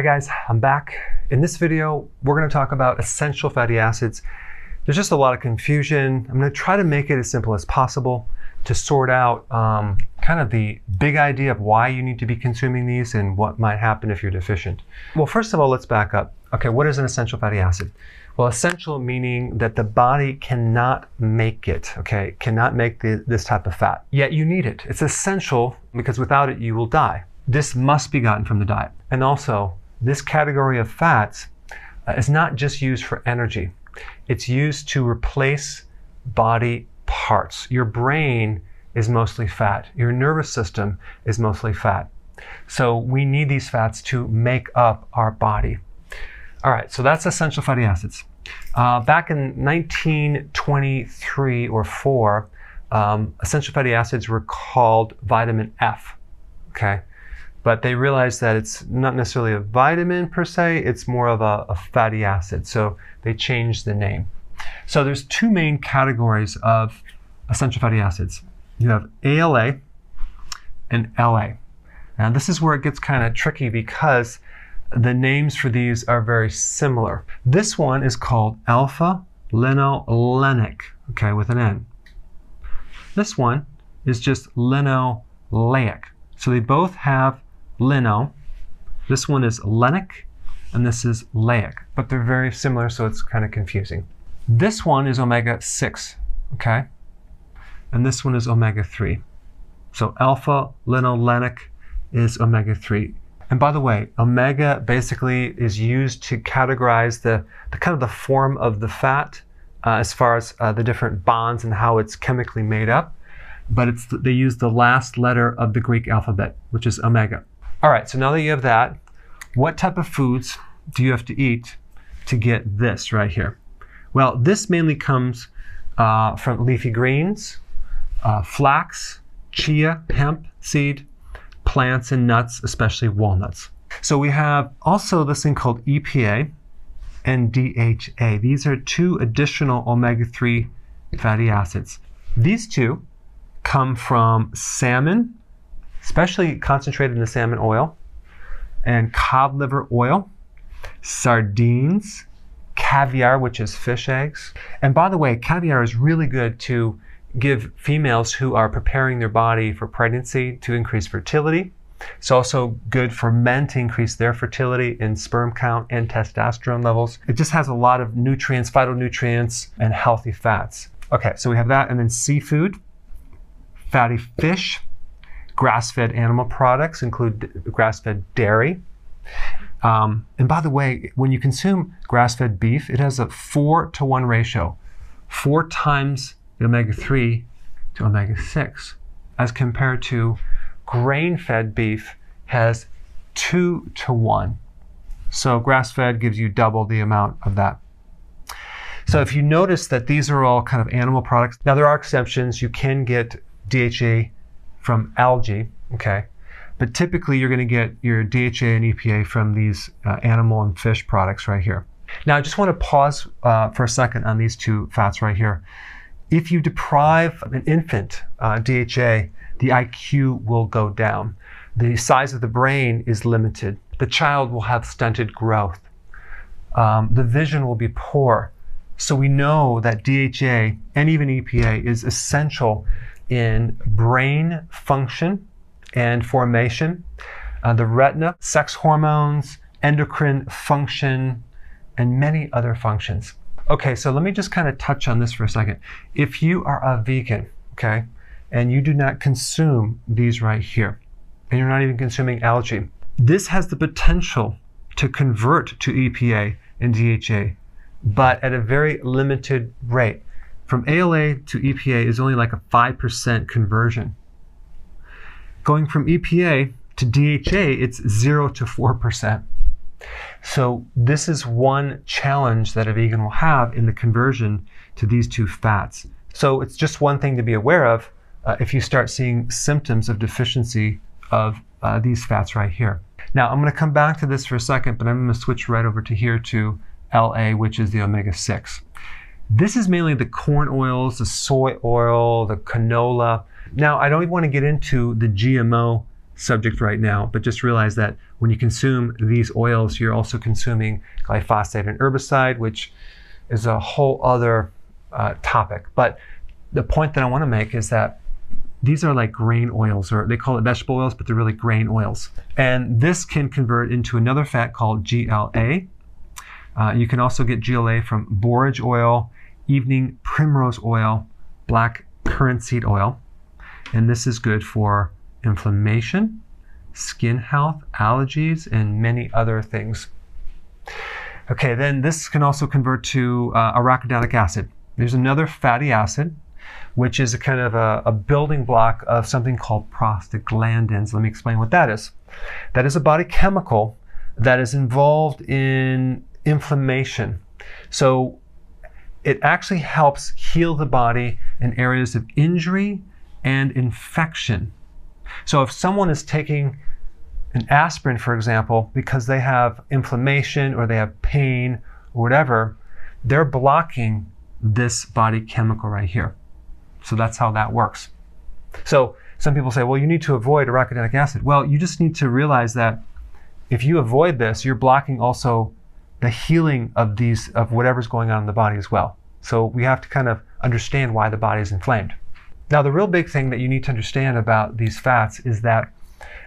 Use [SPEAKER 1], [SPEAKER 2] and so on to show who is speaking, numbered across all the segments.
[SPEAKER 1] Hi guys, I'm back. In this video, we're going to talk about essential fatty acids. There's just a lot of confusion. I'm going to try to make it as simple as possible to sort out um, kind of the big idea of why you need to be consuming these and what might happen if you're deficient. Well, first of all, let's back up. Okay, what is an essential fatty acid? Well, essential meaning that the body cannot make it, okay, cannot make the, this type of fat. Yet you need it. It's essential because without it, you will die. This must be gotten from the diet. And also, this category of fats uh, is not just used for energy, it's used to replace body parts. Your brain is mostly fat, your nervous system is mostly fat. So we need these fats to make up our body. All right, so that's essential fatty acids. Uh, back in 1923 or 4, um, essential fatty acids were called vitamin F. Okay, but they realized that it's not necessarily a vitamin per se, it's more of a, a, fatty acid. So they changed the name. So there's two main categories of essential fatty acids. You have ALA and LA. Now this is where it gets kind of tricky because the names for these are very similar. This one is called alpha linolenic, okay, with an N. This one is just linoleic. So they both have lino. This one is lenic, and this is Laic, but they're very similar, so it's kind of confusing. This one is omega 6, okay? And this one is omega 3. So alpha linolenic is omega 3. And by the way, omega basically is used to categorize the, the kind of the form of the fat uh, as far as uh, the different bonds and how it's chemically made up. But it's they use the last letter of the Greek alphabet, which is omega. All right, so now that you have that, what type of foods do you have to eat to get this right here? Well, this mainly comes uh, from leafy greens, uh, flax, chia, hemp seed, plants, and nuts, especially walnuts. So we have also this thing called EPA and DHA. These are two additional omega 3 fatty acids. These two come from salmon especially concentrated in the salmon oil, and cod liver oil, sardines, caviar, which is fish eggs. And by the way, caviar is really good to give females who are preparing their body for pregnancy to increase fertility. It's also good for men to increase their fertility in sperm count and testosterone levels. It just has a lot of nutrients, phytonutrients, and healthy fats. Okay, so we have that, and then seafood, fatty fish, Grass fed animal products include grass fed dairy. Um, and by the way, when you consume grass fed beef, it has a four to one ratio, four times the omega 3 to omega 6, as compared to grain fed beef has two to one. So grass fed gives you double the amount of that. So if you notice that these are all kind of animal products, now there are exceptions. You can get DHA from algae, okay? But typically you're going to get your DHA and EPA from these uh, animal and fish products right here. Now I just want to pause uh, for a second on these two fats right here. If you deprive an infant uh, DHA, the IQ will go down. The size of the brain is limited. The child will have stunted growth. Um, the vision will be poor. So we know that DHA and even EPA is essential in brain function and formation, uh, the retina, sex hormones, endocrine function, and many other functions. Okay, so let me just kind of touch on this for a second. If you are a vegan, okay, and you do not consume these right here, and you're not even consuming algae, this has the potential to convert to EPA and DHA but at a very limited rate. From ALA to EPA is only like a 5% conversion. Going from EPA to DHA, it's 0 to 4%. So, this is one challenge that a vegan will have in the conversion to these two fats. So, it's just one thing to be aware of uh, if you start seeing symptoms of deficiency of uh, these fats right here. Now, I'm going to come back to this for a second, but I'm going to switch right over to here to LA, which is the omega 6. This is mainly the corn oils, the soy oil, the canola. Now, I don't even want to get into the GMO subject right now, but just realize that when you consume these oils, you're also consuming glyphosate and herbicide, which is a whole other uh, topic. But the point that I want to make is that these are like grain oils, or they call it vegetable oils, but they're really grain oils. And this can convert into another fat called GLA, uh, you can also get GLA from borage oil, evening primrose oil, black currant seed oil. And this is good for inflammation, skin health, allergies, and many other things. Okay, then this can also convert to uh, arachidonic acid. There's another fatty acid, which is a kind of a, a building block of something called prostaglandins. Let me explain what that is. That is a body chemical that is involved in inflammation. So it actually helps heal the body in areas of injury and infection. So if someone is taking an aspirin, for example, because they have inflammation or they have pain or whatever, they're blocking this body chemical right here. So that's how that works. So some people say, well, you need to avoid arachidonic acid. Well, you just need to realize that if you avoid this, you're blocking also the healing of these of whatever's going on in the body as well. So we have to kind of understand why the body is inflamed. Now, the real big thing that you need to understand about these fats is that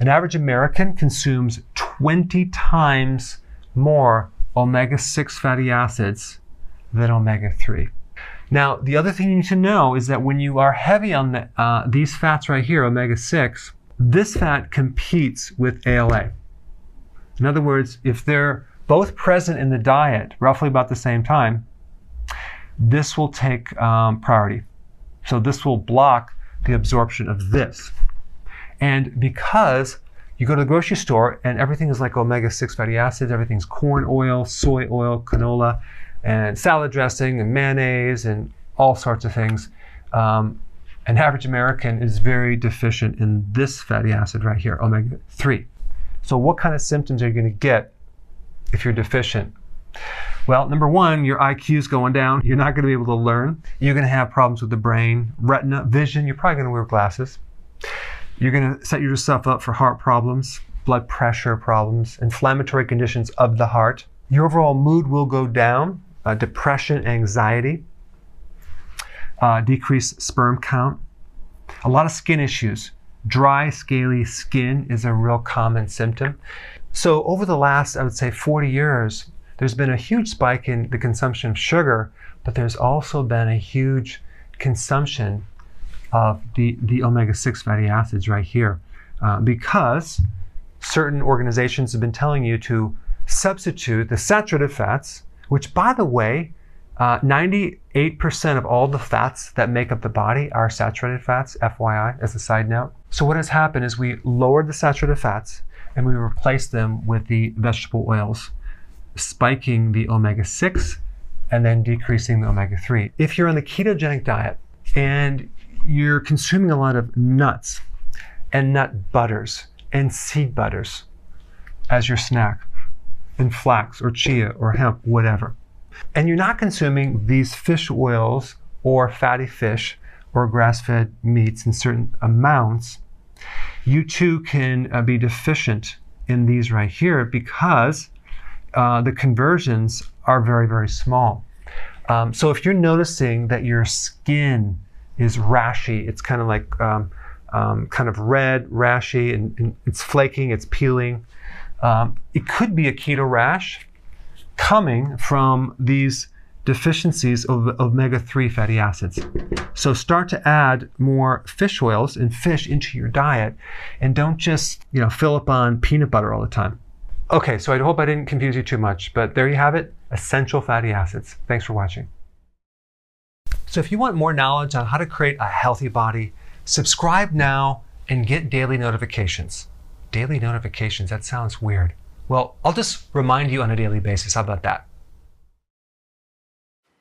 [SPEAKER 1] an average American consumes 20 times more omega 6 fatty acids than omega 3. Now, the other thing you need to know is that when you are heavy on the, uh, these fats right here, omega 6, this fat competes with ALA. In other words, if they're both present in the diet roughly about the same time, this will take um, priority. So this will block the absorption of this. And because you go to the grocery store and everything is like omega 6 fatty acids, everything's corn oil, soy oil, canola, and salad dressing and mayonnaise and all sorts of things. Um, an average American is very deficient in this fatty acid right here, omega 3. So, what kind of symptoms are you going to get if you're deficient? Well, number one, your IQ is going down. You're not going to be able to learn. You're going to have problems with the brain, retina, vision. You're probably going to wear glasses. You're going to set yourself up for heart problems, blood pressure problems, inflammatory conditions of the heart. Your overall mood will go down, uh, depression, anxiety, uh, decreased sperm count, a lot of skin issues. Dry, scaly skin is a real common symptom. So over the last, I would say 40 years, there's been a huge spike in the consumption of sugar, but there's also been a huge consumption of the, the omega-6 fatty acids right here uh, because certain organizations have been telling you to substitute the saturated fats, which, by the way, uh, 98% of all the fats that make up the body are saturated fats, FYI, as a side note. So, what has happened is we lowered the saturated fats and we replace them with the vegetable oils, spiking the omega 6 and then decreasing the omega 3. If you're on the ketogenic diet and you're consuming a lot of nuts and nut butters and seed butters as your snack, and flax or chia or hemp, whatever, and you're not consuming these fish oils or fatty fish or grass fed meats in certain amounts, you too can uh, be deficient in these right here because uh, the conversions are very, very small. Um, so if you're noticing that your skin is rashy, it's kind of like um, um, kind of red, rashy, and, and, it's flaking, it's peeling. Um, it could be a keto rash coming from these deficiencies of omega-3 fatty acids. So start to add more fish oils and fish into your diet and don't just, you know, fill up on peanut butter all the time. Okay, so I hope I didn't confuse you too much, but there you have it, essential fatty acids. Thanks for watching. So if you want more knowledge on how to create a healthy body, subscribe now and get daily notifications. Daily notifications, that sounds weird. Well, I'll just remind you on a daily basis. How about that?